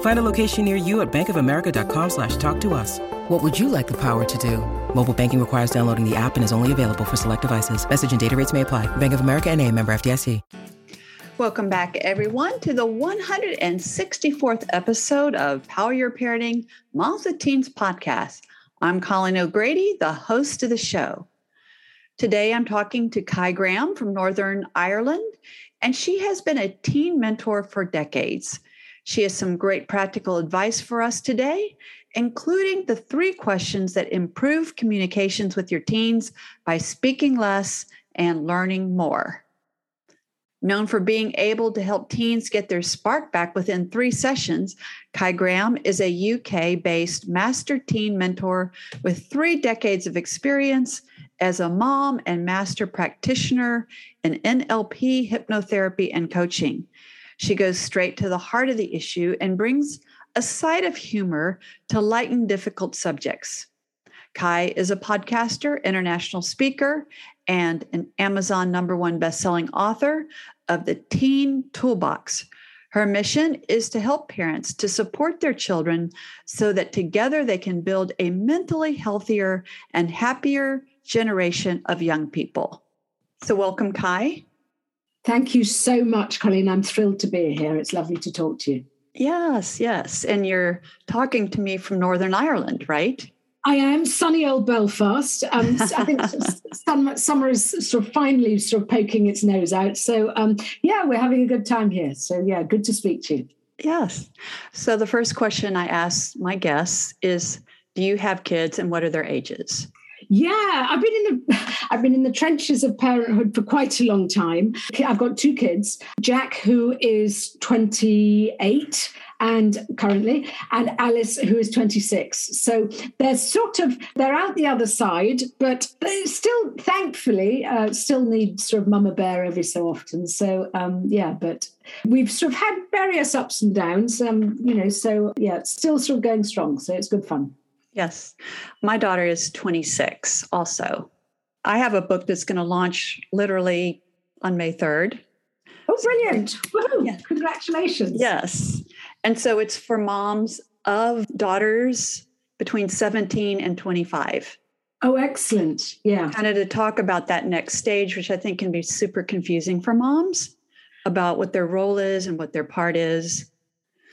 Find a location near you at bankofamerica.com slash talk to us. What would you like the power to do? Mobile banking requires downloading the app and is only available for select devices. Message and data rates may apply. Bank of America and a member FDIC. Welcome back, everyone, to the 164th episode of Power Your Parenting Moms with Teens podcast. I'm Colleen O'Grady, the host of the show. Today, I'm talking to Kai Graham from Northern Ireland, and she has been a teen mentor for decades. She has some great practical advice for us today, including the three questions that improve communications with your teens by speaking less and learning more. Known for being able to help teens get their spark back within three sessions, Kai Graham is a UK based master teen mentor with three decades of experience as a mom and master practitioner in NLP, hypnotherapy, and coaching. She goes straight to the heart of the issue and brings a side of humor to lighten difficult subjects. Kai is a podcaster, international speaker, and an Amazon number one bestselling author of the Teen Toolbox. Her mission is to help parents to support their children so that together they can build a mentally healthier and happier generation of young people. So, welcome, Kai. Thank you so much, Colleen. I'm thrilled to be here. It's lovely to talk to you. Yes, yes. And you're talking to me from Northern Ireland, right? I am sunny old Belfast. Um, I think summer, summer is sort of finally sort of poking its nose out. So um, yeah, we're having a good time here. So yeah, good to speak to you. Yes. So the first question I ask my guests is, do you have kids and what are their ages? Yeah, I've been in the I've been in the trenches of parenthood for quite a long time. I've got two kids, Jack who is 28 and currently and Alice who is 26. So they're sort of they're out the other side, but they still thankfully uh, still need sort of mama bear every so often. So um, yeah, but we've sort of had various ups and downs um, you know, so yeah, it's still sort of going strong, so it's good fun. Yes. My daughter is 26 also. I have a book that's going to launch literally on May 3rd. Oh, brilliant. Woohoo. Yes. Congratulations. Yes. And so it's for moms of daughters between 17 and 25. Oh, excellent. Yeah. Kind of to talk about that next stage, which I think can be super confusing for moms. about what their role is and what their part is?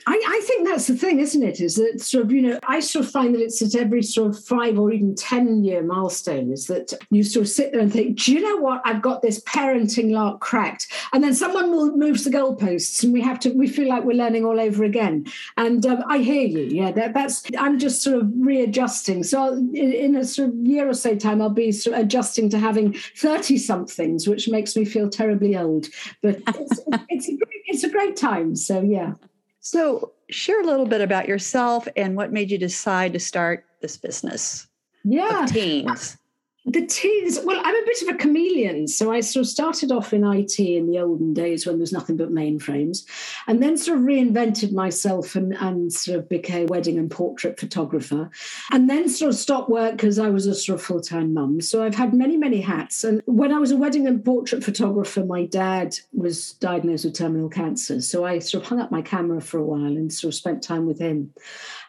I, I, think that's the thing, isn't it? Is that sort of, you know, I sort of find that it's at every sort of five or even 10 year milestone is that you sort of sit there and think, do you know what? I've got this parenting lark cracked. And then someone moves the goalposts and we have to, we feel like we're learning all over again. And um, I hear you. Yeah, that, that's, I'm just sort of readjusting. So in, in, a sort of year or so time, I'll be sort of adjusting to having 30 somethings, which makes me feel terribly old. But it's, it's, a great, it's a great time. So yeah. So, share a little bit about yourself and what made you decide to start this business. Yeah. teens the teens well i'm a bit of a chameleon so i sort of started off in it in the olden days when there was nothing but mainframes and then sort of reinvented myself and, and sort of became wedding and portrait photographer and then sort of stopped work because i was a sort of full-time mum. So i've had many many hats and when i was a wedding and portrait photographer my dad was diagnosed with terminal cancer so i sort of hung up my camera for a while and sort of spent time with him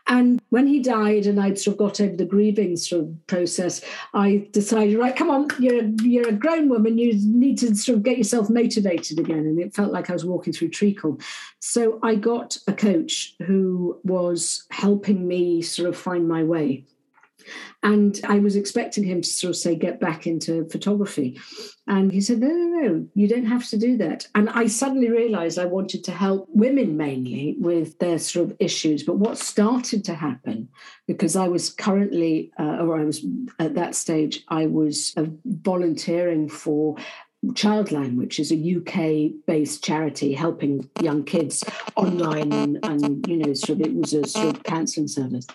and when he died, and I'd sort of got over the grieving sort of process, I decided, right, come on, you're you're a grown woman, you need to sort of get yourself motivated again. And it felt like I was walking through treacle. So I got a coach who was helping me sort of find my way. And I was expecting him to sort of say, get back into photography. And he said, no, no, no, you don't have to do that. And I suddenly realized I wanted to help women mainly with their sort of issues. But what started to happen, because I was currently, uh, or I was at that stage, I was uh, volunteering for Childline, which is a UK based charity helping young kids online and, and, you know, sort of it was a sort of counseling service.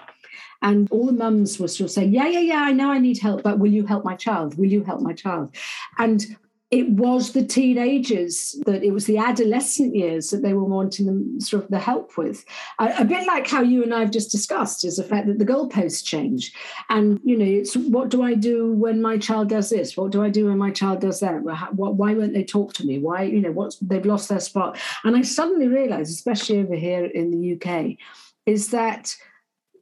And all the mums were still saying, Yeah, yeah, yeah, I know I need help, but will you help my child? Will you help my child? And it was the teenagers that it was the adolescent years that they were wanting them sort of the help with. A, a, bit like how you and i've just discussed is the fact that the goalposts change. And you know it's what do i do when my child does this? What do i do when my child does that? Why won't they talk to me? Why you know what's they've lost their spot? And i suddenly realized especially over here in the uk is that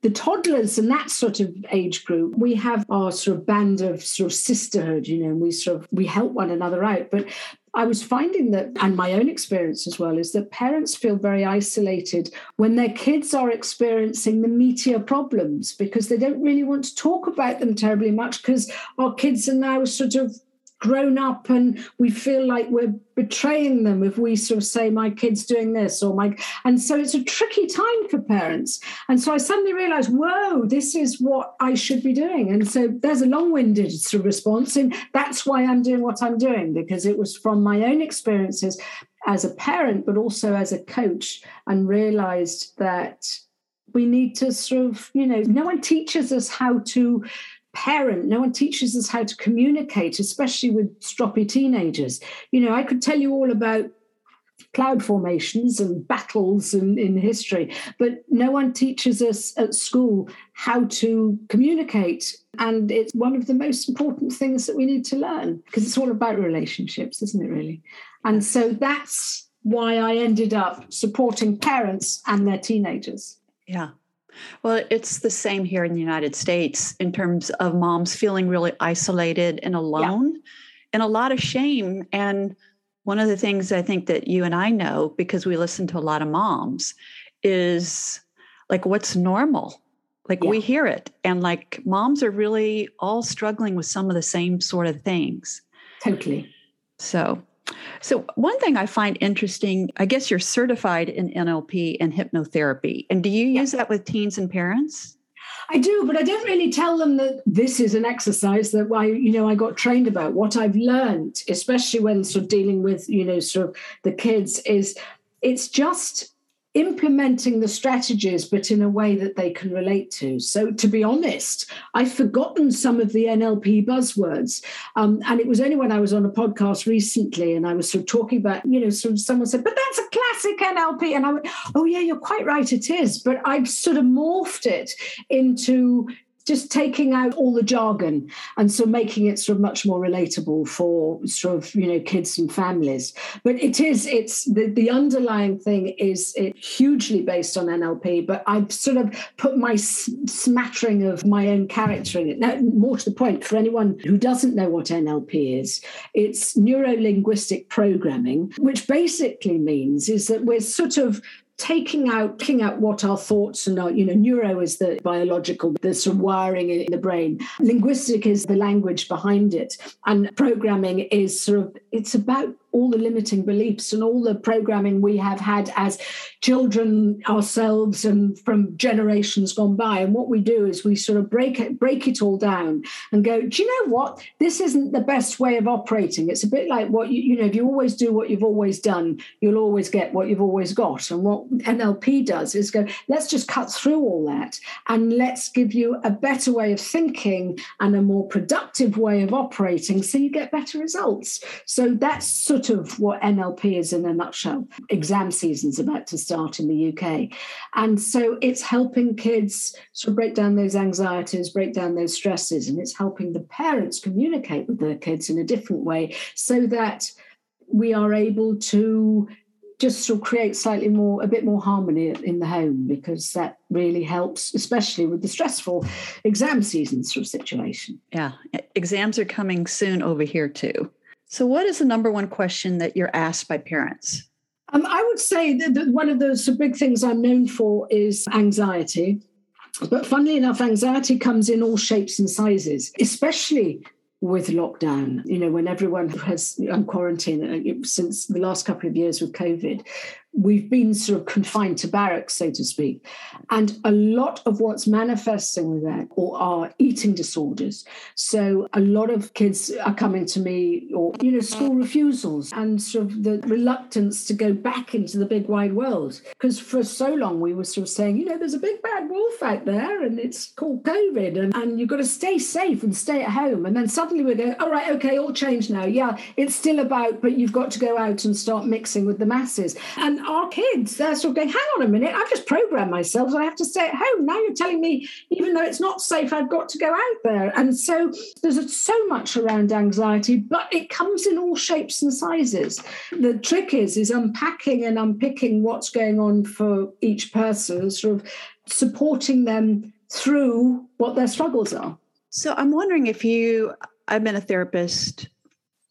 the toddlers and that sort of age group, we have our sort of band of sort of sisterhood, you know, and we sort of we help one another out. But I was finding that, and my own experience as well, is that parents feel very isolated when their kids are experiencing the meteor problems because they don't really want to talk about them terribly much because our kids are now sort of grown up and we feel like we're betraying them if we sort of say my kid's doing this or my and so it's a tricky time for parents. And so i suddenly realized whoa this is what i should be doing. And so there's a long-winded sort of response and that's why i'm doing what i'm doing because it was from my own experiences as a parent but also as a coach and realized that we need to sort of you know no one teaches us how to parent. No one teaches us how to communicate, especially with stroppy teenagers. You know, I could tell you all about cloud formations and battles in, in history, but no one teaches us at school how to communicate. And it's one of the most important things that we need to learn because it's all about relationships, isn't it, really? And so that's why I ended up supporting parents and their teenagers. Yeah. Well, it's the same here in the United States in terms of moms feeling really isolated and alone yeah. and a lot of shame. And one of the things I think that you and I know, because we listen to a lot of moms, is like what's normal. Like yeah. we hear it. And like moms are really all struggling with some of the same sort of things. Totally. So so, one thing I find interesting, I guess you're certified in NLP and hypnotherapy. And do you use that with teens and parents? I do, but I don't really tell them that this is an exercise that I, you know, I got trained about. What I've learned, especially when sort of dealing with, you know, sort of the kids, is it's just implementing the strategies, but in a way that they can relate to. So, to be honest, I've forgotten some of the NLP buzzwords. Um, and it was only when I was on a podcast recently and I was sort of talking about, you know, sort of someone said, but that's a classic NLP. And I went, oh, yeah, you're quite right, it is. But I've sort of morphed it into just taking out all the jargon and so making it sort of much more relatable for sort of you know kids and families. But it is it's the, the underlying thing is it hugely based on nlp but i've sort of put my smattering of my own character in it. Now more to the point for anyone who doesn't know what nlp is it's neuro linguistic programming which basically means is that we're sort of taking out taking out what our thoughts and our you know neuro is the biological the sort of wiring in the brain. Linguistic is the language behind it. And programming is sort of it's about all the limiting beliefs and all the programming we have had as children ourselves and from generations gone by. And what we do is we sort of break it, break it all down and go, do you know what? This isn't the best way of operating. It's a bit like what you, you know, if you always do what you've always done, you'll always get what you've always got. And what NLP does is go, let's just cut through all that and let's give you a better way of thinking and a more productive way of operating so you get better results. So that's sort sort of what NLP is in a nutshell. Exam season's about to start in the UK. And so it's helping kids sort of break down those anxieties, break down those stresses, and it's helping the parents communicate with their kids in a different way so that we are able to just sort of create slightly more a bit more harmony in the home because that really helps especially with the stressful exam season sort of situation yeah exams are coming soon over here too so, what is the number one question that you're asked by parents? Um, I would say that, one of the big things I'm known for is anxiety. But funnily enough, anxiety comes in all shapes and sizes, especially with lockdown. You know, when everyone has um, quarantined uh, since the last couple of years with COVID, we've been sort of confined to barracks, so to speak. And a lot of what's manifesting with that or are eating disorders. So a lot of kids are coming to me, or, you know, school refusals and sort of the reluctance to go back into the big wide world. Because for so long we were sort of saying, you know, there's a big bad wolf out there and it's called COVID and, and you've got to stay safe and stay at home. And then suddenly we're going, all right, okay, all changed now. Yeah, it's still about, but you've got to go out and start mixing with the masses. And our kids, they're sort of going, hang on a minute, I've just programmed myself, I have to stay at home. Now you're telling me, even though it's not safe, I've got to go out there. And so there's so much around anxiety, but it comes in all shapes and sizes. The trick is, is unpacking and unpicking what's going on for each person, sort of supporting them through what their struggles are. So I'm wondering if you, I've been a therapist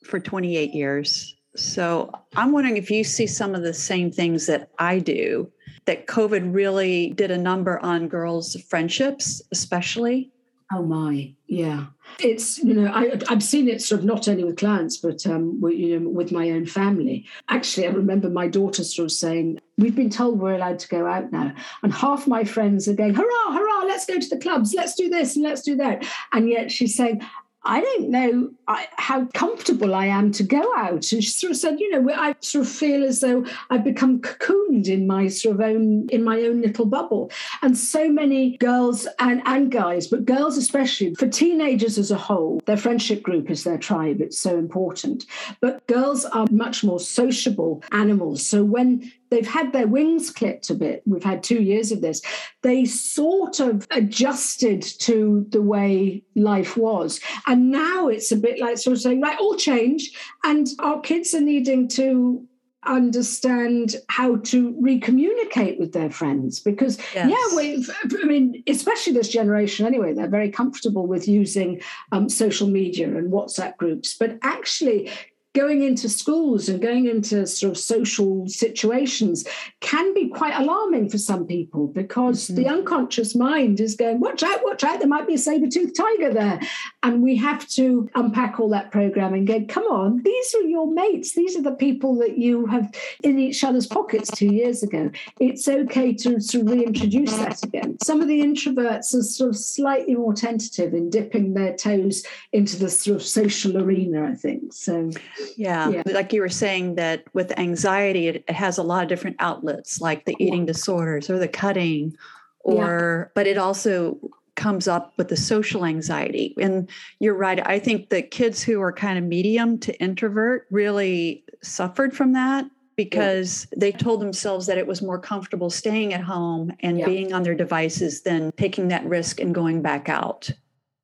for 28 years so I'm wondering if you see some of the same things that I do, that COVID really did a number on girls' friendships, especially. Oh my, yeah. It's you know I I've seen it sort of not only with clients but um with, you know with my own family. Actually, I remember my daughter sort of saying, "We've been told we're allowed to go out now," and half my friends are going, "Hurrah, hurrah! Let's go to the clubs. Let's do this and let's do that." And yet she's saying, I don't know how comfortable I am to go out. And she sort of said, you know, I sort of feel as though I've become cocooned in my sort of own, in my own little bubble. And so many girls and, and guys, but girls especially, for teenagers as a whole, their friendship group is their tribe. It's so important. But girls are much more sociable animals. So when they've had their wings clipped a bit. We've had two years of this. They sort of adjusted to the way life was. And now it's a bit like sort of saying, right, all change. And our kids are needing to understand how to recommunicate with their friends because yes. yeah we've i mean especially this generation anyway they're very comfortable with using um, social media and whatsapp groups but actually going into schools and going into sort of social situations can be quite alarming for some people because mm-hmm. the unconscious mind is going, watch out, watch out, there might be a saber toothed tiger there. And we have to unpack all that programming and go, come on, these are your mates. These are the people that you have in each other's pockets two years ago. It's okay to sort of reintroduce that again. Some of the introverts are sort of slightly more tentative in dipping their toes into the sort of social arena, I think. So yeah. yeah. Like you were saying that with anxiety, it, it, has a lot of different outlets, like the eating disorders or the cutting, or, yeah. but it also comes up with the social anxiety. And you're right. I think the kids who are kind of medium to introvert really suffered from that because yeah. they told themselves that it was more comfortable staying at home and yeah. being on their devices than taking that risk and going back out.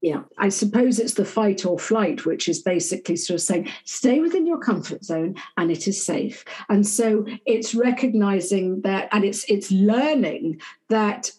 Yeah, I suppose it's the fight or flight, which is basically sort of saying stay within your comfort zone and it is safe. And so it's recognizing that and it's it's learning that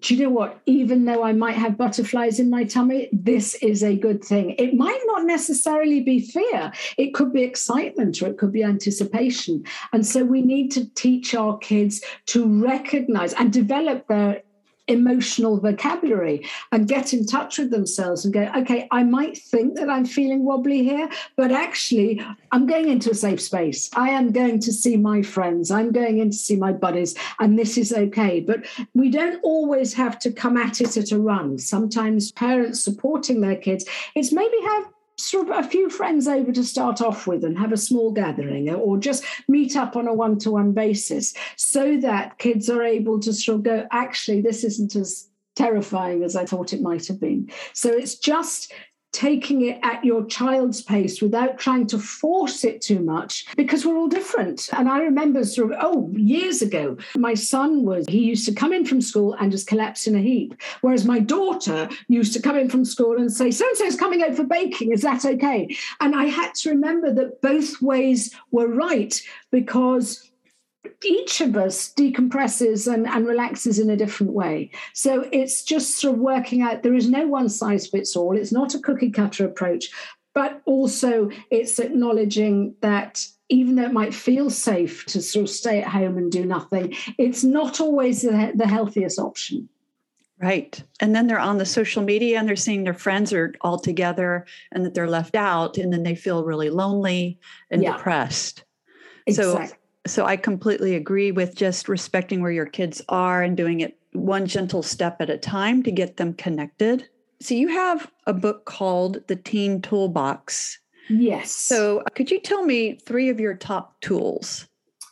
do you know what? Even though I might have butterflies in my tummy, this is a good thing. It might not necessarily be fear, it could be excitement or it could be anticipation. And so we need to teach our kids to recognize and develop their emotional vocabulary and get in touch with themselves and go, okay, I might think that I'm feeling wobbly here, but actually, I'm going into a safe space. I am going to see my friends. I'm going in to see my buddies, and this is okay. But we don't always have to come at it at a run. Sometimes parents supporting their kids, it's maybe have a few friends over to start off with and have a small gathering or just meet up on a one-to-one basis so that kids are able to sort of go actually this isn't as terrifying as i thought it might have been. So it's just taking it at your child's pace without trying to force it too much because we're all different. And I remember sort of, oh, years ago, my son was, he used to come in from school and just collapse in a heap. Whereas my daughter used to come in from school and say, so and so's coming out for baking. Is that okay? And I had to remember that both ways were right because each of us decompresses and, and relaxes in a different way. So it's just sort of working out there is no one size fits all. It's not a cookie cutter approach, but also it's acknowledging that even though it might feel safe to sort of stay at home and do nothing, it's not always the, the healthiest option. Right. And then they're on the social media and they're seeing their friends are all together and that they're left out. And then they feel really lonely and yeah. depressed. Exactly. So so I completely agree with just respecting where your kids are and doing it one gentle step at a time to get them connected. So you have a book called The Teen Toolbox. Yes. So could you tell me three of your top tools?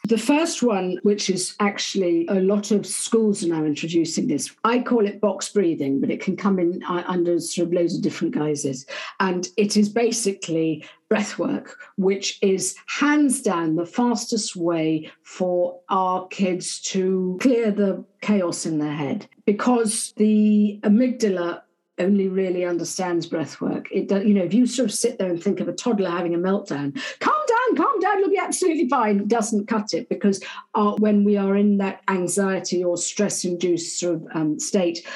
The first one, which is actually a lot of schools are now introducing this, I call it box breathing, but it can come in uh, under sort of loads of different guises. And it is basically breath work, which is hands down the fastest way for our kids to clear the chaos in their head because the amygdala only really understands breath work. It does, you know, if you sort of sit there and think of a toddler having a meltdown, calm calm down, you'll be absolutely fine. doesn't cut it because uh, when we are in that anxiety or stress-induced sort of um, state,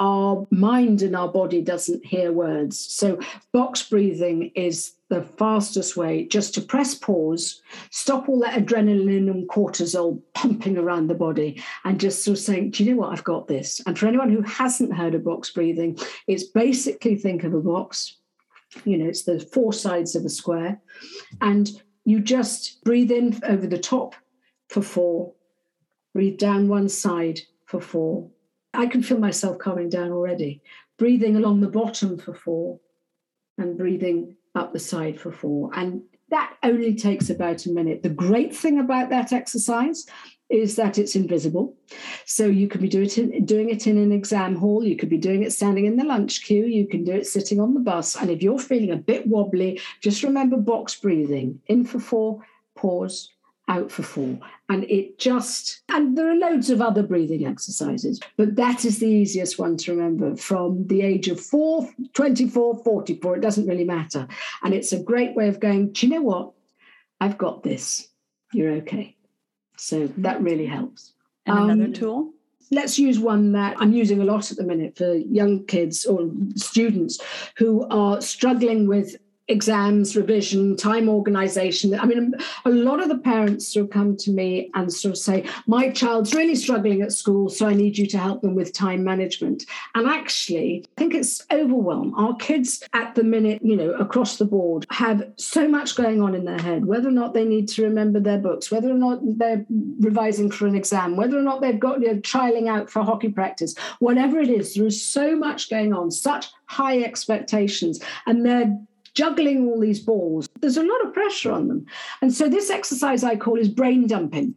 our mind and our body doesn't hear words. So box breathing is the fastest way just to press pause, stop all that adrenaline and cortisol pumping around the body, and just sort of saying, Do you know what? I've got this. And for anyone who hasn't heard of box breathing, it's basically think of a box. You know, it's the four sides of a square. And you just breathe in over the top for four, breathe down one side for four, I can feel myself calming down already. Breathing along the bottom for four and breathing up the side for four. And that only takes about a minute. The great thing about that exercise is that it's invisible. So you could be doing it, in, doing it in an exam hall, you could be doing it standing in the lunch queue, you can do it sitting on the bus. And if you're feeling a bit wobbly, just remember box breathing in for four, pause, out for four. And it just, and there are loads of other breathing exercises, but that is the easiest one to remember from the age of four, 24, 44. It doesn't really matter. And it's a great way of going, do you know what? I've got this. You're okay. So that really helps. And another um, tool? let's use one that I'm using a lot at the minute for young kids or students who are struggling with exams, revision, time organization. I mean, a lot of the parents of come to me and sort of say, My child's really struggling at school, so I need you to help them with time management. And actually, I think it's overwhelm. Our kids at the minute, you know, across the board have so much going on in their head, whether or not they need to remember their books, whether or not they're revising for an exam, whether or not they've got, you know, trialing out for hockey practice, whatever it is, there is so much going on, such high expectations, and they're juggling all these balls. There's a lot of pressure on them. And so this exercise I call is brain dumping.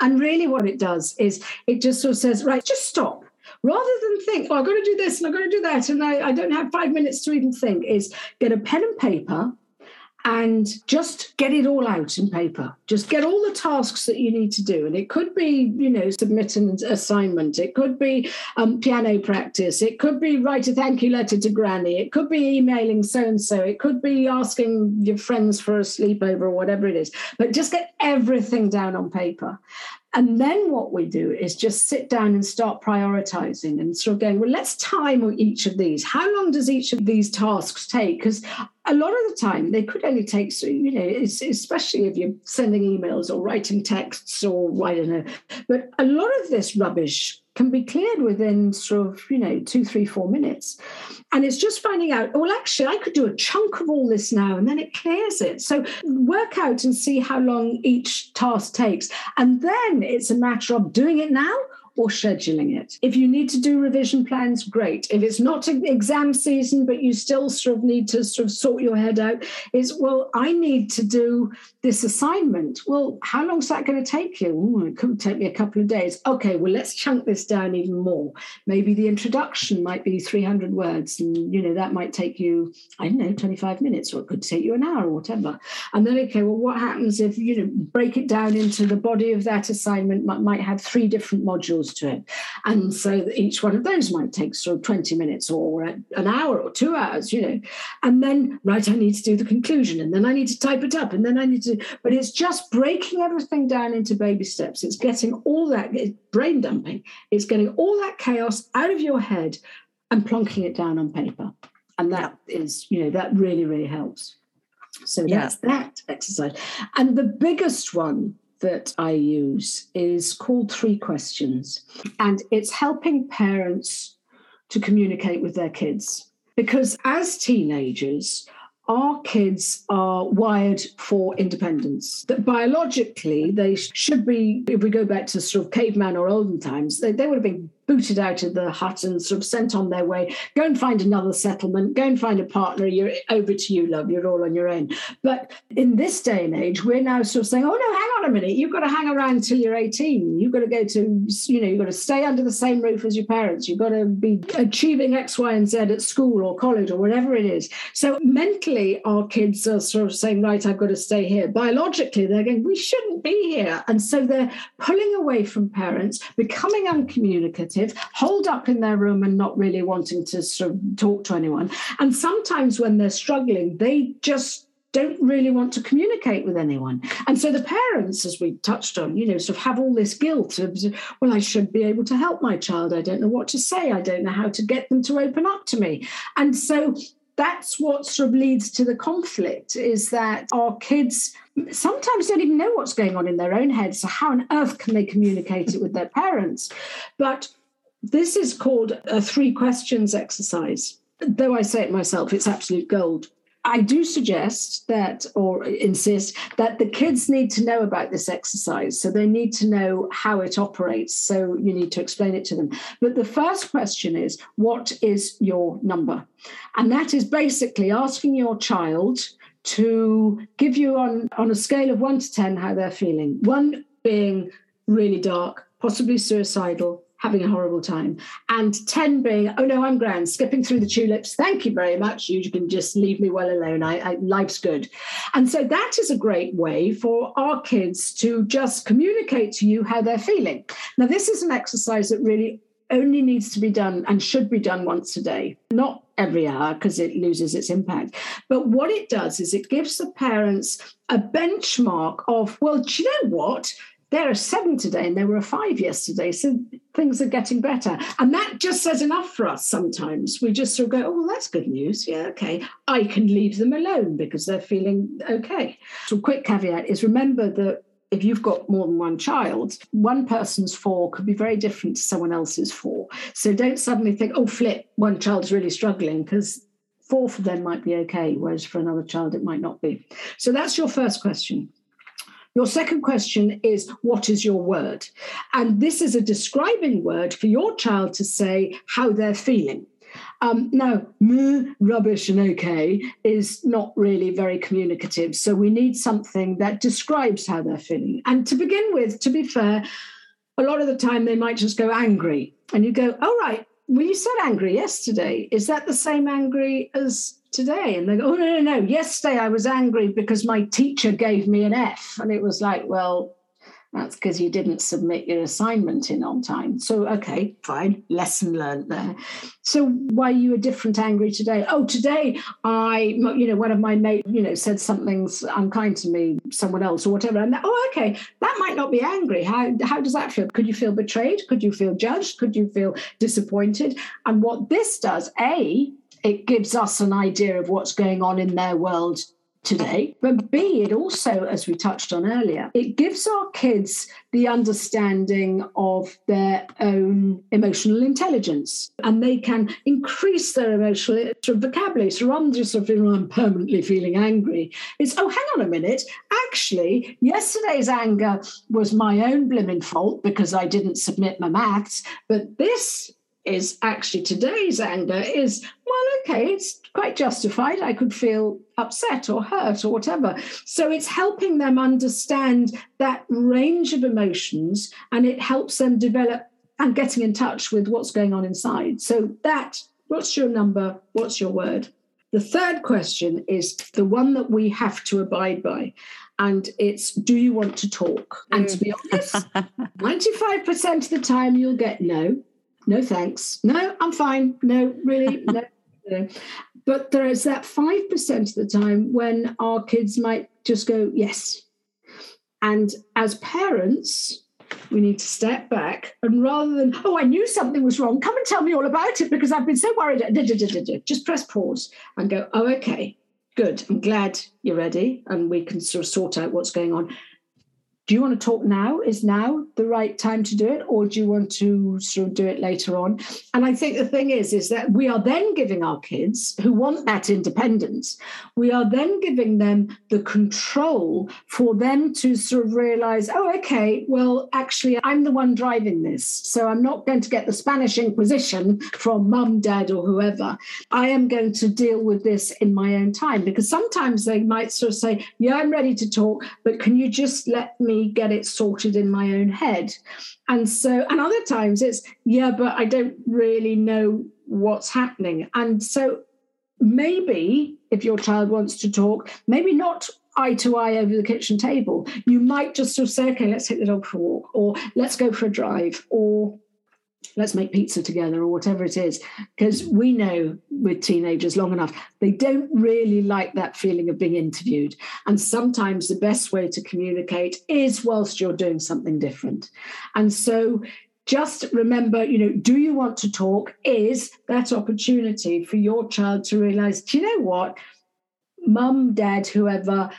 And really what it does is it just sort of says, right, just stop. Rather than think, oh, I've got to do this and I've got to do that, and I, I don't have five minutes to even think, is get a pen and paper and just get it all out in paper. Just get all the tasks that you need to do. And it could be, you know, submit an assignment. It could be um, piano practice. It could be write a thank you letter to granny. It could be emailing so and so. It could be asking your friends for a sleepover or whatever it is. But just get everything down on paper. And then what we do is just sit down and start prioritizing and sort of going, well, let's time each of these. How long does each of these tasks take? Because a lot of the time they could only take, you know, especially if you're sending emails or writing texts or I don't know. But a lot of this rubbish can be cleared within sort of, you know, two, three, four minutes. And it's just finding out, well, actually, I could do a chunk of all this now, and then it clears it. So work out and see how long each task takes. And then it's a matter of doing it now or scheduling it. If you need to do revision plans, great. If it's not exam season, but you still sort of need to sort of sort your head out, is well, I need to do this assignment. Well, how long is that going to take you? Ooh, it could take me a couple of days. Okay, well, let's chunk this down even more. Maybe the introduction might be 300 words, and you know that might take you, I don't know, 25 minutes, or it could take you an hour or whatever. And then, okay, well, what happens if you know break it down into the body of that assignment might, might have three different modules to it. And so each one of those might take sort of 20 minutes or an hour or two hours, you know. And then, right, I need to do the conclusion and then I need to type it up and then I need to, but it's just breaking everything down into baby steps. It's getting all that brain dumping, it's getting all that chaos out of your head and plonking it down on paper. And that is, you know, that really, really helps. So that's yeah. that exercise. And the biggest one that I use is called Three Questions, and it's helping parents to communicate with their kids. Because as teenagers, our kids are wired for independence. That biologically, they should be, if we go back to sort of caveman or olden times, they, they would have been booted out of the hut and sort of sent on their way. Go and find another settlement. Go and find a partner. You're over to you, love. You're all on your own. But in this day and age, we're now sort of saying, oh no, hang on a minute. You've got to hang around until you're 18. You've got to go to, you know, you've got to stay under the same roof as your parents. You've got to be achieving X, Y, and Z at school or college or whatever it is. So mentally, our kids are sort of saying, right, I've got to stay here. Biologically, they're going, we shouldn't be here. And so they're pulling away from parents, becoming uncommunicative holed up in their room and not really wanting to sort of talk to anyone. And sometimes when they're struggling, they just don't really want to communicate with anyone. And so the parents, as we touched on, you know, sort of have all this guilt of, well, I should be able to help my child. I don't know what to say. I don't know how to get them to open up to me. And so that's what sort of leads to the conflict is that our kids sometimes don't even know what's going on in their own heads. So how on earth can they communicate it with their parents? But this is called a three questions exercise. Though I say it myself, it's absolute gold. I do suggest that, or insist, that the kids need to know about this exercise. So they need to know how it operates. So you need to explain it to them. But the first question is what is your number? And that is basically asking your child to give you on, on a scale of one to 10 how they're feeling. One being really dark, possibly suicidal, having a horrible time. And 10 being, oh no, I'm grand, skipping through the tulips. Thank you very much. You can just leave me well alone. I, I, life's good. And so that is a great way for our kids to just communicate to you how they're feeling. Now, this is an exercise that really only needs to be done and should be done once a day, not every hour because it loses its impact. But what it does is it gives the parents a benchmark of, well, do you know what? There are seven today and there were five yesterday. So things are getting better. And that just says enough for us sometimes. We just sort of go, oh, well, that's good news. Yeah, okay. I can leave them alone because they're feeling okay. So, quick caveat is remember that if you've got more than one child, one person's four could be very different to someone else's four. So don't suddenly think, oh, flip, one child's really struggling because four for them might be okay, whereas for another child it might not be. So that's your first question. Your second question is, what is your word? And this is a describing word for your child to say how they're feeling. Um, now, meh, rubbish and okay is not really very communicative. So we need something that describes how they're feeling. And to begin with, to be fair, a lot of the time they might just go angry. And you go, all right, well, you said angry yesterday. Is that the same angry as today? And they go, oh, no, no, no. Yesterday I was angry because my teacher gave me an F. And it was like, well, that's because you didn't submit your assignment in on time. So, okay, fine, lesson learned there. So, why are you a different angry today? Oh, today I, you know, one of my mates, you know, said something's unkind to me, someone else or whatever. And oh, okay, that might not be angry. How how does that feel? Could you feel betrayed? Could you feel judged? Could you feel disappointed? And what this does, a, it gives us an idea of what's going on in their world today. But B, it also, as we touched on earlier, it gives our kids the understanding of their own emotional intelligence and they can increase their emotional vocabulary. So rather than just sort of, oh, I'm permanently feeling angry, it's, oh, hang on a minute. Actually, yesterday's anger was my own blimmin' fault because I didn't submit my maths. But this is actually today's anger is well okay it's quite justified. I could feel upset or hurt or whatever. So it's helping them understand that range of emotions and it helps them develop and getting in touch with what's going on inside. So that what's your number? What's your word? The third question is the one that we have to abide by. And it's do you want to talk? And to be mm. honest, 95% of the time you'll get no no thanks. No, I'm fine. No, really, no. But there is that 5% of the time when our kids might just go, yes. And as parents, we need to step back and rather than, oh, I knew something was wrong, come and tell me all about it because I've been so worried. Just press pause and go, oh, okay, good. I'm glad you're ready and we can sort of sort out what's going on do you want to talk now? Is now the right time to do it, or do you want to sort of do it later on? And I think the thing is, is that we are then giving our kids who want that independence, we are then giving them the control for them to sort of realize, oh, okay, well, actually, I'm the one driving this, so I'm not going to get the Spanish Inquisition from mum, dad, or whoever. I am going to deal with this in my own time because sometimes they might sort of say, yeah, I'm ready to talk, but can you just let me get it sorted in my own head. And so, and other times it's, yeah, but I don't really know what's happening. And so maybe if your child wants to talk, maybe not eye to eye over the kitchen table, you might just sort of say, okay, let's take the dog for a walk, or let's go for a drive, or let's make pizza together or whatever it is because we know with teenagers long enough they don't really like that feeling of being interviewed. And sometimes the best way to communicate is whilst you're doing something different. And so just remember you know do you want to talk is that opportunity for your child to realize do you know what? Mum dad whoever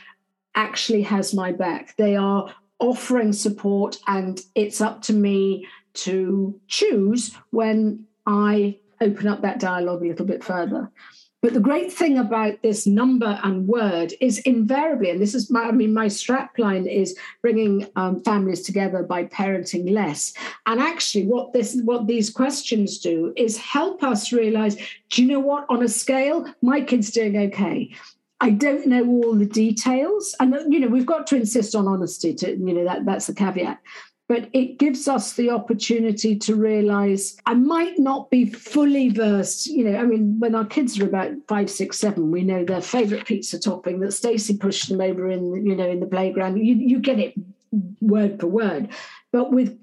actually has my back they are offering support and it's up to me to choose when I open up that dialogue a little bit further. But the great thing about this number and word is invariably, and this is my, I mean, my strap line is bringing um, families together by parenting less. And actually, what this, what these questions do is help us realize, do you know what? On a scale, my kid's doing okay. I don't know all the details, and you know we've got to insist on honesty. To you know that that's the caveat but it gives us the opportunity to realize I might not be fully versed. You know, I mean, when our kids are about five, six, seven, we know their favorite pizza topping that Stacy pushed them over in, you know, in the playground. You, you get it word for word. But with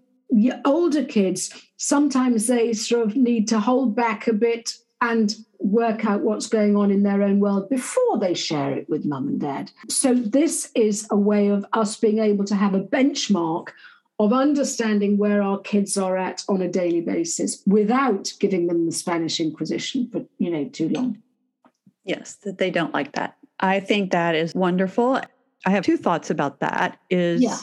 older kids, sometimes they sort of need to hold back a bit and work out what's going on in their own world before they share it with mum and dad. So, this is a way of us being able to have a benchmark of understanding where our kids are at on a daily basis without giving them the Spanish Inquisition for, you know, too long. Yes, that they don't like that. I think that is wonderful. I have two thoughts about that is yeah.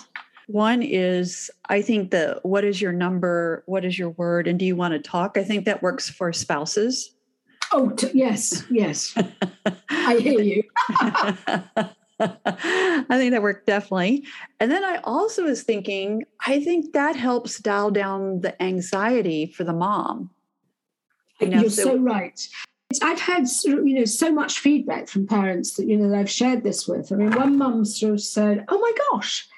one is I think the what is your number, what is your word and do you want to talk? I think that works for spouses. Oh, t- yes, yes. I hear you. I think that worked definitely. And then I also was thinking, I think that helps dial down the anxiety for the mom. You know, You're so, so right. I've had you know so much feedback from parents that you know that I've shared this with. I mean, one mum sort of said, "Oh my gosh,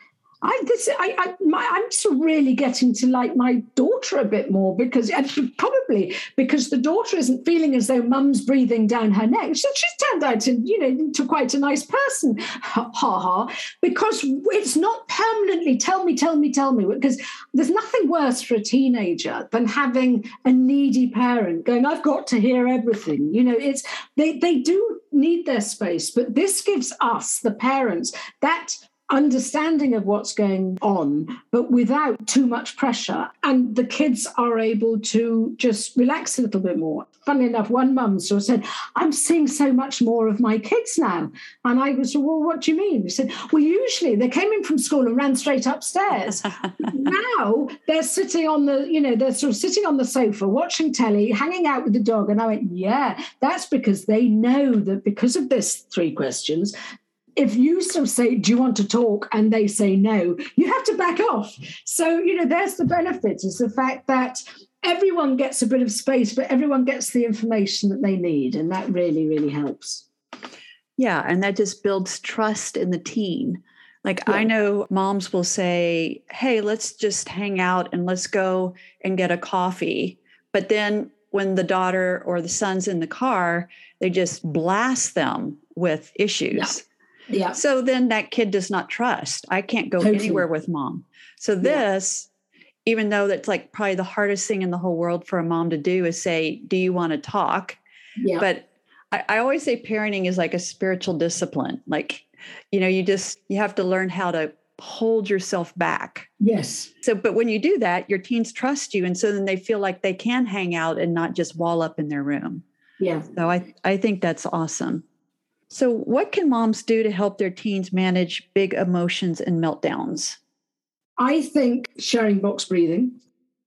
I this I, I my, I'm of really getting to like my daughter a bit more because probably because the daughter isn't feeling as though mum's breathing down her neck. So she's turned out to you know to quite a nice person, ha ha. Because it's not permanently tell me, tell me, tell me. Because there's nothing worse for a teenager than having a needy parent going, I've got to hear everything. You know, it's they they do need their space, but this gives us the parents that understanding of what's going on, but without too much pressure. And the kids are able to just relax a little bit more. Funnily enough, one mum sort of said, I'm seeing so much more of my kids now. And I was, well, what do you mean? He said, well, usually they came in from school and ran straight upstairs. now they're sitting on the, you know, they're sort of sitting on the sofa, watching telly, hanging out with the dog. And I went, yeah, that's because they know that because of this three questions, if you sort of say, Do you want to talk? and they say no, you have to back off. So, you know, there's the benefit is the fact that everyone gets a bit of space, but everyone gets the information that they need. And that really, really helps. Yeah. And that just builds trust in the teen. Like yeah. I know moms will say, Hey, let's just hang out and let's go and get a coffee. But then when the daughter or the son's in the car, they just blast them with issues. Yeah yeah. So then that kid does not trust. I can't go totally. anywhere with mom. So this, yeah. even though that's like probably the hardest thing in the whole world for a mom to do is say, Do you want to talk? Yeah. But I, I always say parenting is like a spiritual discipline. Like, you know, you just you have to learn how to hold yourself back. Yes. So, but when you do that, your teens trust you. And so then they feel like they can hang out and not just wall up in their room. Yeah. So I, I think that's awesome. So, what can moms do to help their teens manage big emotions and meltdowns? I think sharing box breathing.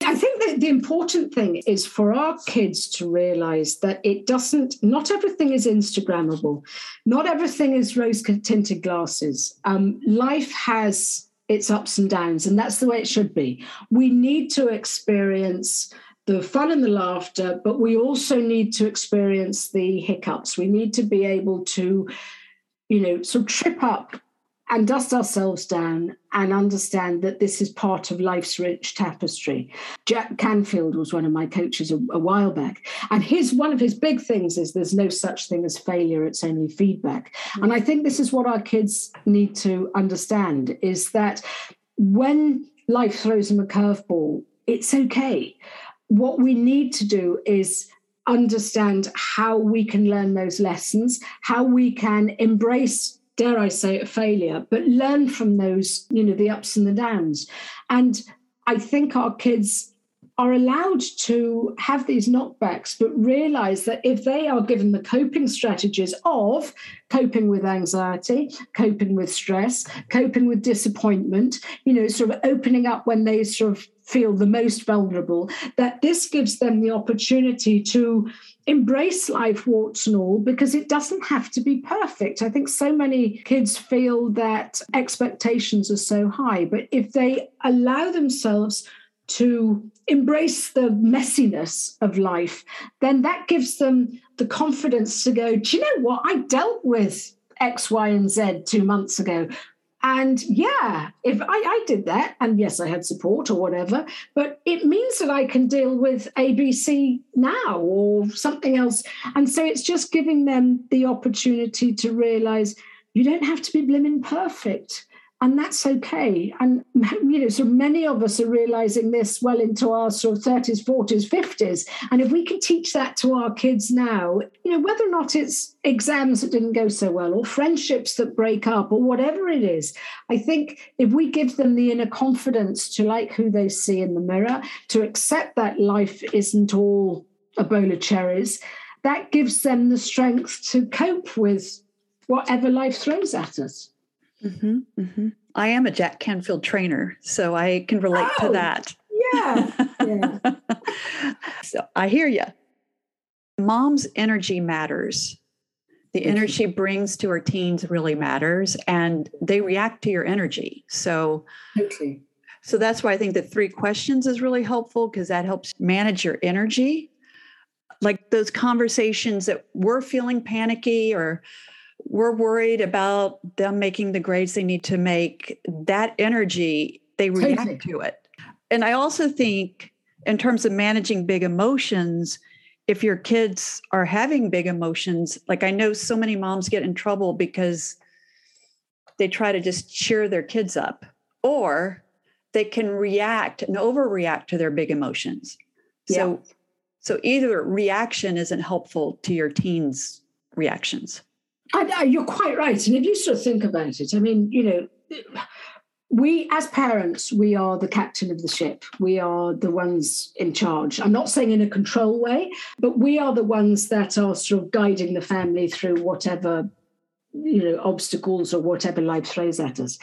I think that the important thing is for our kids to realize that it doesn't, not everything is Instagrammable, not everything is rose tinted glasses. Um, life has its ups and downs, and that's the way it should be. We need to experience the fun and the laughter, but we also need to experience the hiccups. We need to be able to, you know, sort of trip up and dust ourselves down and understand that this is part of life's rich tapestry. Jack Canfield was one of my coaches a, a, while back, and his one of his big things is there's no such thing as failure; it's only feedback. Mm-hmm. And I think this is what our kids need to understand: is that when life throws them a curveball, it's okay what we need to do is understand how we can learn those lessons, how we can embrace dare I say, a failure, but learn from those, you know, the ups and the downs. And I think our kids are allowed to have these knockbacks, but realize that if they are given the coping strategies of coping with anxiety, coping with stress, coping with disappointment, you know, sort of opening up when they sort of feel the most vulnerable, that this gives them the opportunity to embrace life, warts and all, because it doesn't have to be perfect. I think so many kids feel that expectations are so high, but if they allow themselves to embrace the messiness of life, then that gives them the confidence to go, do you know what? I dealt with X, Y, and Z two months ago. And yeah, if I, I, did that, and yes, I had support or whatever, but it means that I can deal with ABC now or something else. And so it's just giving them the opportunity to realize you don't have to be blimmin' perfect and that's okay. And you know, so many of us are realizing this well into our sort of 30s, 40s, 50s. And if we can teach that to our kids now, you know, whether or not it's exams that didn't go so well or friendships that break up or whatever it is, I think if we give them the inner confidence to like who they see in the mirror, to accept that life isn't all a bowl of cherries, that gives them the strength to cope with whatever life throws at us. Mm-hmm, mm-hmm. I am a Jack Canfield trainer, so I can relate oh, to that. Yeah. yeah. so I hear you. Mom's energy matters. The energy she brings to her teens really matters, and they react to your energy. So, okay. so that's why I think the three questions is really helpful because that helps manage your energy. Like those conversations that we're feeling panicky or we're worried about them making the grades they need to make. That energy, they react to it. And I also think, in terms of managing big emotions, if your kids are having big emotions, like I know so many moms get in trouble because they try to just cheer their kids up, or they can react and overreact to their big emotions. Yeah. So, so either reaction isn't helpful to your teens' reactions. I, you're quite right. And if you sort of think about it, I mean, you know, we as parents, we are the captain of the ship. We are the ones in charge. I'm not saying in a control way, but we are the ones that are sort of guiding the family through whatever you know obstacles or whatever life throws at us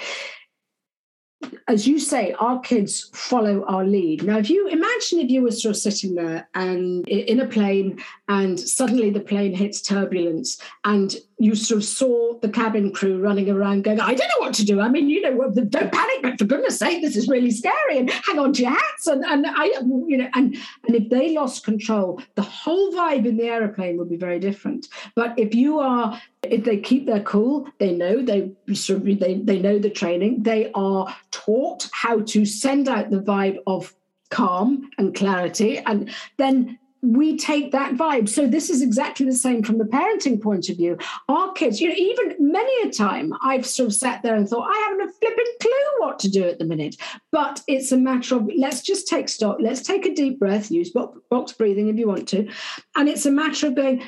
as you say, our kids follow our lead. Now, if you imagine if you were sort of sitting there and in a plane and suddenly the plane hits turbulence and you sort of saw the cabin crew running around going, I don't know what to do. I mean, you know, don't panic, but for goodness sake, this is really scary and hang on to your hats. And, and I, you know, and, and if they lost control, the whole vibe in the aeroplane would be very different. But if you are, if they keep their cool, they know, they, they, they know the training, they are taught how to send out the vibe of calm and clarity and then we take that vibe. So this is exactly the same from the parenting point of view. Our kids, you know, even many a time I've sort of sat there and thought, I haven't a flipping clue what to do at the minute. But it's a matter of let's just take stock, let's take a deep breath, use box breathing if you want to. And it's a matter of going,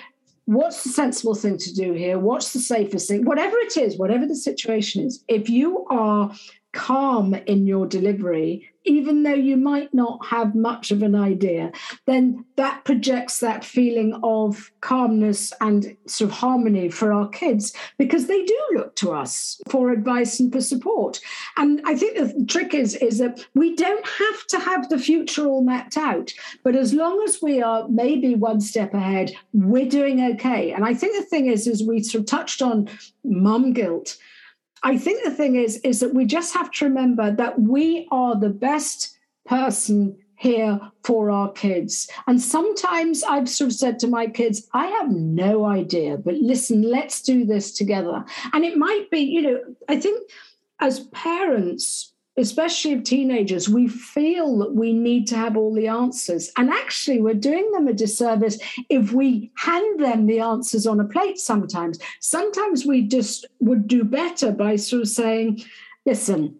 what's the sensible thing to do here? What's the safest thing? Whatever it is, whatever the situation is, if you are calm in your delivery, even though you might not have much of an idea, then that projects that feeling of calmness and sort of harmony for our kids because they do look to us for advice and for support. And I think the trick is, is that we don't have to have the future all mapped out, but as long as we are maybe one step ahead, we're doing okay. And I think the thing is, is we sort of touched on mum guilt I think the thing is, is that we just have to remember that we are the best person here for our kids. And sometimes I've sort of said to my kids, I have no idea, but listen, let's do this together. And it might be, you know, I think as parents, especially of teenagers, we feel that we need to have all the answers. And actually, we're doing them a disservice if we hand them the answers on a plate sometimes. Sometimes we just would do better by sort of saying, listen,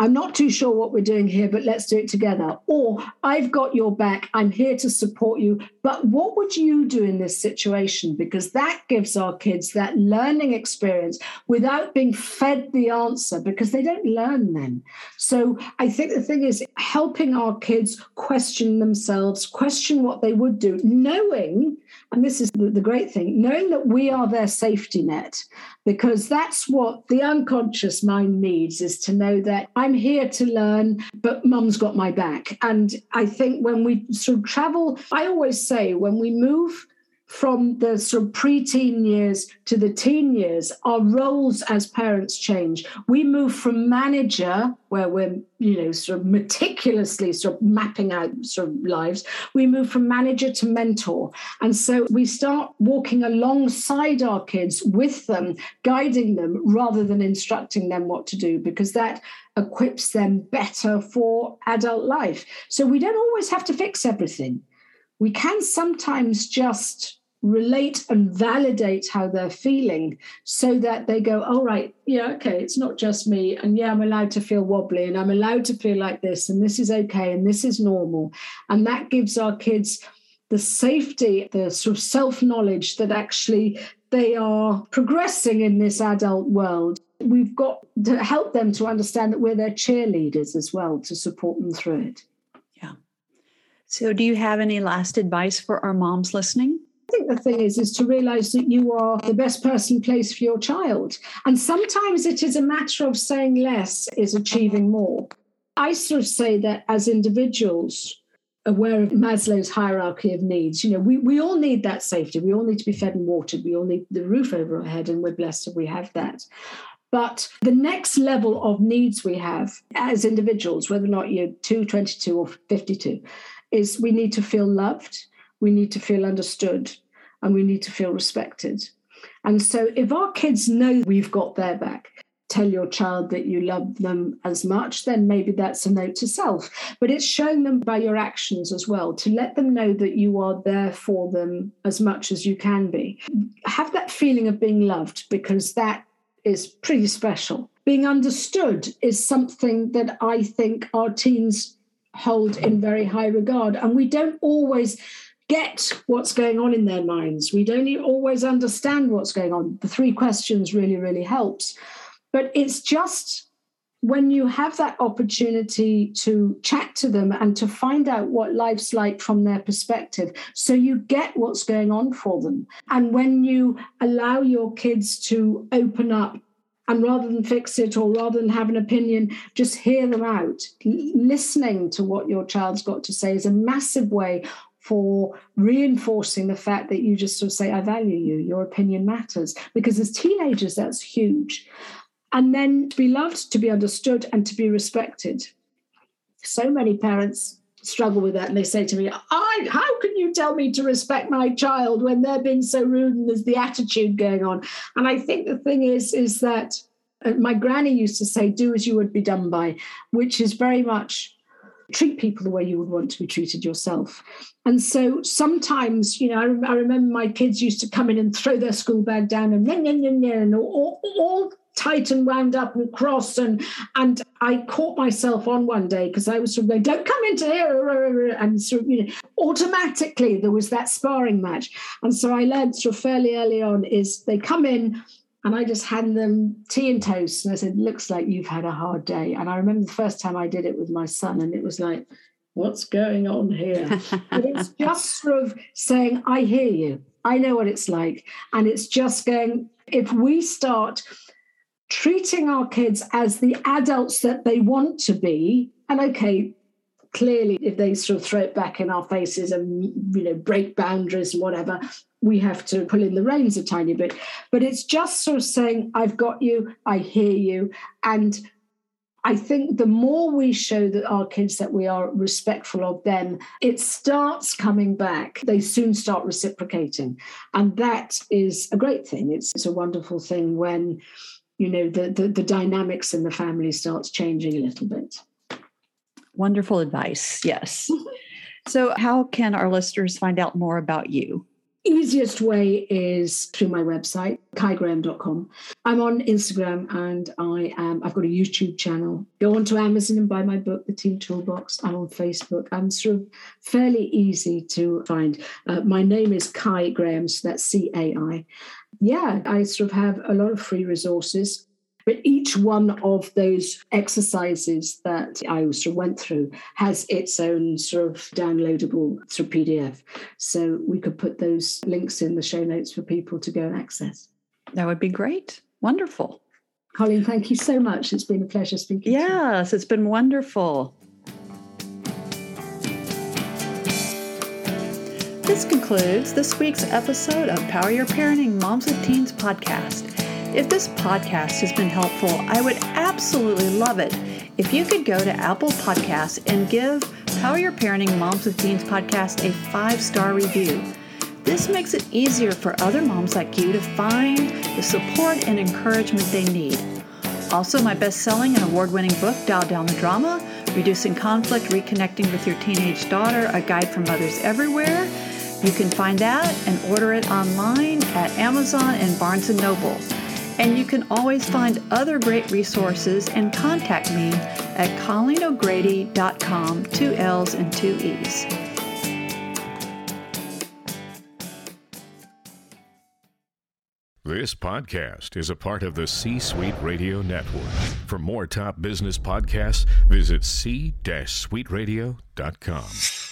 I'm not too sure what we're doing here, but let's do it together. Or I've got your back. I'm here to support you. But what would you do in this situation? Because that gives our kids that learning experience without being fed the answer because they don't learn then. So I think the thing is helping our kids question themselves, question what they would do, knowing, and this is the, great thing, knowing that we are their safety net, because that's what the unconscious mind needs is to know that I'm here to learn, but mum's got my back. And I think when we sort of travel, I always say when we move from the sort of pre-teen years to the teen years, our roles as parents change. We move from manager, where we're, you know, sort of meticulously sort of mapping out sort of lives. We move from manager to mentor. And so we start walking alongside our kids with them, guiding them rather than instructing them what to do, because that equips them better for adult life. So we don't always have to fix everything. We can sometimes just relate and validate how they're feeling so that they go, all oh, yeah, okay, it's not just me. And yeah, I'm allowed to feel wobbly and I'm allowed to feel like this and this is okay and this is normal. And that gives our kids the safety, the sort of self knowledge that actually they are progressing in this adult world. We've got to help them to understand that we're their cheerleaders as well to support them through it. Yeah. So, do you have any last advice for our moms listening? Think the thing is, is to realize that you are the best person placed for your child. And sometimes it is a matter of saying less is achieving more. I sort of say that as individuals, aware of Maslow's hierarchy of needs, you know, we, we all need that safety. We all need to be fed and watered. We all need the roof over our head, and we're blessed if we have that. But the next level of needs we have as individuals, whether or not you're 2, 22, or 52, is we need to feel loved we need to feel understood and we need to feel respected. And so if our kids know we've got their back, tell your child that you love them as much, then maybe that's a note to self. But it's showing them by your actions as well to let them know that you are there for them as much as you can be. Have that feeling of being loved because that is pretty special. Being understood is something that I think our teens hold in very high regard. And we don't always get what's going on in their minds. We don't always understand what's going on. The three questions really, really helps. But it's just when you have that opportunity to chat to them and to find out what life's like from their perspective, so you get what's going on for them. And when you allow your kids to open up and rather than fix it or rather than have an opinion, just hear them out. Listening to what your child's got to say is a massive way for reinforcing the fact that you just sort of say, I value you, your opinion matters. Because as teenagers, that's huge and then to be loved, to be understood, and to be respected. So many parents struggle with that and they say to me, I, how can you tell me to respect my child when they're being so rude and there's the attitude going on? And I think the thing is, is that uh, my granny used to say, do as you would be done by, which is very much treat people the way you would want to be treated yourself. And so sometimes, you know, I, I remember my kids used to come in and throw their school bag down and, and all, all tight and wound up and cross and and I caught myself on one day because I was sort of going, don't come into here and sort of, you know, automatically there was that sparring match. And so I learned sort of fairly early on is they come in and I just hand them tea and toast and I said, looks like you've had a hard day. And I remember the first time I did it with my son and it was like, what's going on here? but it's just sort of saying, I hear you. I know what it's like. And it's just going, if we start treating our kids as the adults that they want to be, and okay, clearly if they sort of throw it back in our faces and you know break boundaries and whatever we have to pull in the reins a tiny bit but it's just sort of saying i've got you i hear you and I think the more we show that our kids that we are respectful of them, it starts coming back. They soon start reciprocating. And that is a great thing. It's, it's a wonderful thing when you know the, the, the dynamics in the family starts changing a little bit wonderful advice yes so how can our listeners find out more about you easiest way is through my website caigraham.com i'm on instagram and i am i've got a youtube channel. Go onto amazon and buy my book the Teen toolbox. I'm on facebook. I'm sort of fairly easy to find. Uh, my name is cai graham so that's c-a-i yeah, I sort of have a lot of free resources. But each one of those exercises that I of went through has its own sort of downloadable sort of PDF. So we could put those links in the show notes for people to go and access. That would be great. Wonderful. Colleen, thank you so much. It's been a pleasure speaking yes, it's been wonderful. This concludes this week's episode of Power Your Parenting Moms with Teens podcast. If this podcast has been helpful, I would absolutely love it if you could go to Apple Podcasts and give Power Your Parenting Moms with Teens podcast a five star review. This makes it easier for other moms like you to find the support and encouragement they need. Also, my best selling and award winning book, Dial Down the Drama Reducing Conflict, Reconnecting with Your Teenage Daughter, a guide for mothers everywhere you can find that and order it online at Amazon and Barnes & Noble. And you can always find other great resources and contact me at ColleenO'Grady.com, two L's and two E's. This podcast is a part of the C Suite Radio Network. For more top business podcasts, visit c-suiteradio.com.